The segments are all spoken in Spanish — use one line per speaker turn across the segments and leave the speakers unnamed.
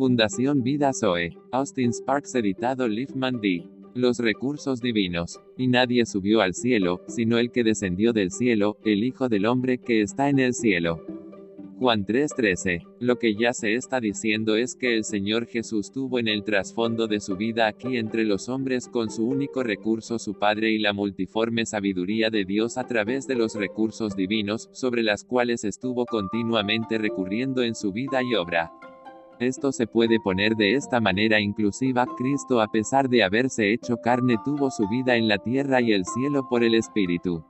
Fundación Vida Zoe. Austin Sparks editado Liefman D. Los recursos divinos. Y nadie subió al cielo, sino el que descendió del cielo, el Hijo del Hombre que está en el cielo. Juan 3:13. Lo que ya se está diciendo es que el Señor Jesús tuvo en el trasfondo de su vida aquí entre los hombres con su único recurso su Padre y la multiforme sabiduría de Dios a través de los recursos divinos, sobre las cuales estuvo continuamente recurriendo en su vida y obra. Esto se puede poner de esta manera inclusiva, Cristo a pesar de haberse hecho carne tuvo su vida en la tierra y el cielo por el Espíritu.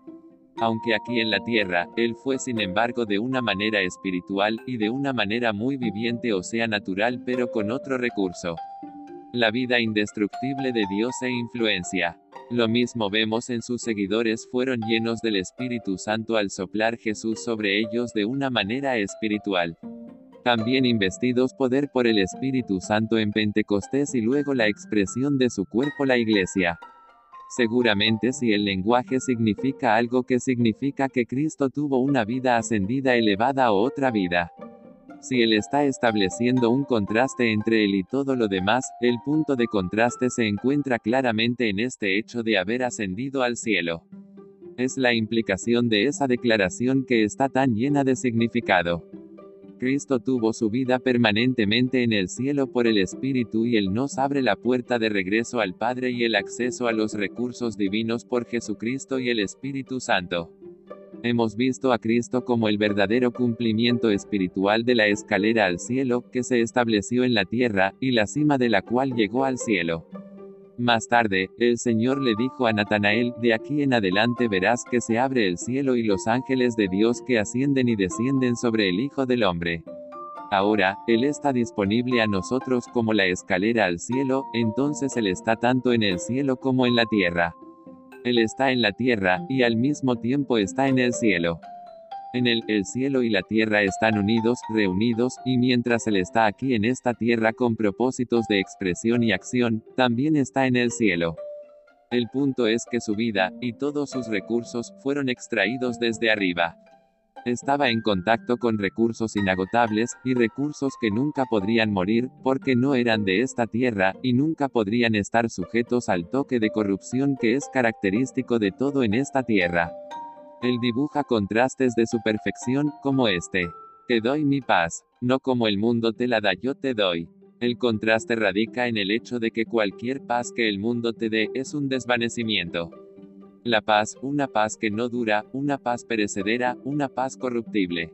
Aunque aquí en la tierra, Él fue sin embargo de una manera espiritual, y de una manera muy viviente o sea natural pero con otro recurso. La vida indestructible de Dios e influencia. Lo mismo vemos en sus seguidores fueron llenos del Espíritu Santo al soplar Jesús sobre ellos de una manera espiritual. También investidos poder por el Espíritu Santo en Pentecostés y luego la expresión de su cuerpo la Iglesia. Seguramente si el lenguaje significa algo que significa que Cristo tuvo una vida ascendida elevada o otra vida. Si Él está estableciendo un contraste entre Él y todo lo demás, el punto de contraste se encuentra claramente en este hecho de haber ascendido al cielo. Es la implicación de esa declaración que está tan llena de significado. Cristo tuvo su vida permanentemente en el cielo por el Espíritu y Él nos abre la puerta de regreso al Padre y el acceso a los recursos divinos por Jesucristo y el Espíritu Santo. Hemos visto a Cristo como el verdadero cumplimiento espiritual de la escalera al cielo, que se estableció en la tierra, y la cima de la cual llegó al cielo. Más tarde, el Señor le dijo a Natanael, de aquí en adelante verás que se abre el cielo y los ángeles de Dios que ascienden y descienden sobre el Hijo del Hombre. Ahora, Él está disponible a nosotros como la escalera al cielo, entonces Él está tanto en el cielo como en la tierra. Él está en la tierra, y al mismo tiempo está en el cielo. En él, el cielo y la tierra están unidos, reunidos, y mientras Él está aquí en esta tierra con propósitos de expresión y acción, también está en el cielo. El punto es que su vida, y todos sus recursos, fueron extraídos desde arriba. Estaba en contacto con recursos inagotables, y recursos que nunca podrían morir, porque no eran de esta tierra, y nunca podrían estar sujetos al toque de corrupción que es característico de todo en esta tierra. Él dibuja contrastes de su perfección, como este. Te doy mi paz, no como el mundo te la da yo te doy. El contraste radica en el hecho de que cualquier paz que el mundo te dé es un desvanecimiento. La paz, una paz que no dura, una paz perecedera, una paz corruptible.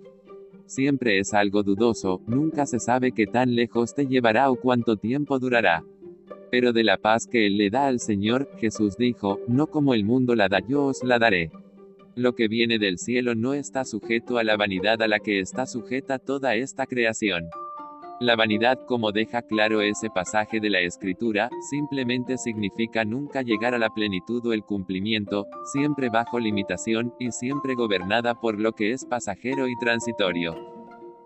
Siempre es algo dudoso, nunca se sabe qué tan lejos te llevará o cuánto tiempo durará. Pero de la paz que Él le da al Señor, Jesús dijo, no como el mundo la da yo os la daré. Lo que viene del cielo no está sujeto a la vanidad a la que está sujeta toda esta creación. La vanidad, como deja claro ese pasaje de la Escritura, simplemente significa nunca llegar a la plenitud o el cumplimiento, siempre bajo limitación, y siempre gobernada por lo que es pasajero y transitorio.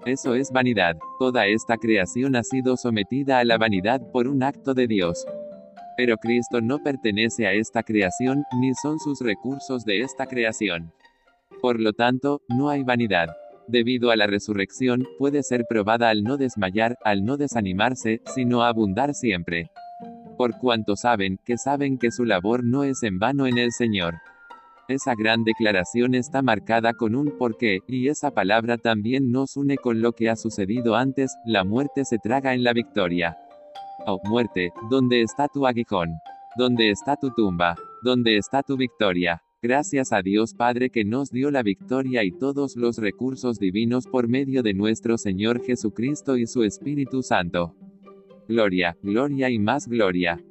Eso es vanidad. Toda esta creación ha sido sometida a la vanidad por un acto de Dios. Pero Cristo no pertenece a esta creación, ni son sus recursos de esta creación. Por lo tanto, no hay vanidad. Debido a la resurrección, puede ser probada al no desmayar, al no desanimarse, sino abundar siempre. Por cuanto saben, que saben que su labor no es en vano en el Señor. Esa gran declaración está marcada con un porqué, y esa palabra también nos une con lo que ha sucedido antes, la muerte se traga en la victoria. Oh, muerte, ¿dónde está tu aguijón? ¿Dónde está tu tumba? ¿Dónde está tu victoria? Gracias a Dios Padre que nos dio la victoria y todos los recursos divinos por medio de nuestro Señor Jesucristo y su Espíritu Santo. Gloria, gloria y más gloria.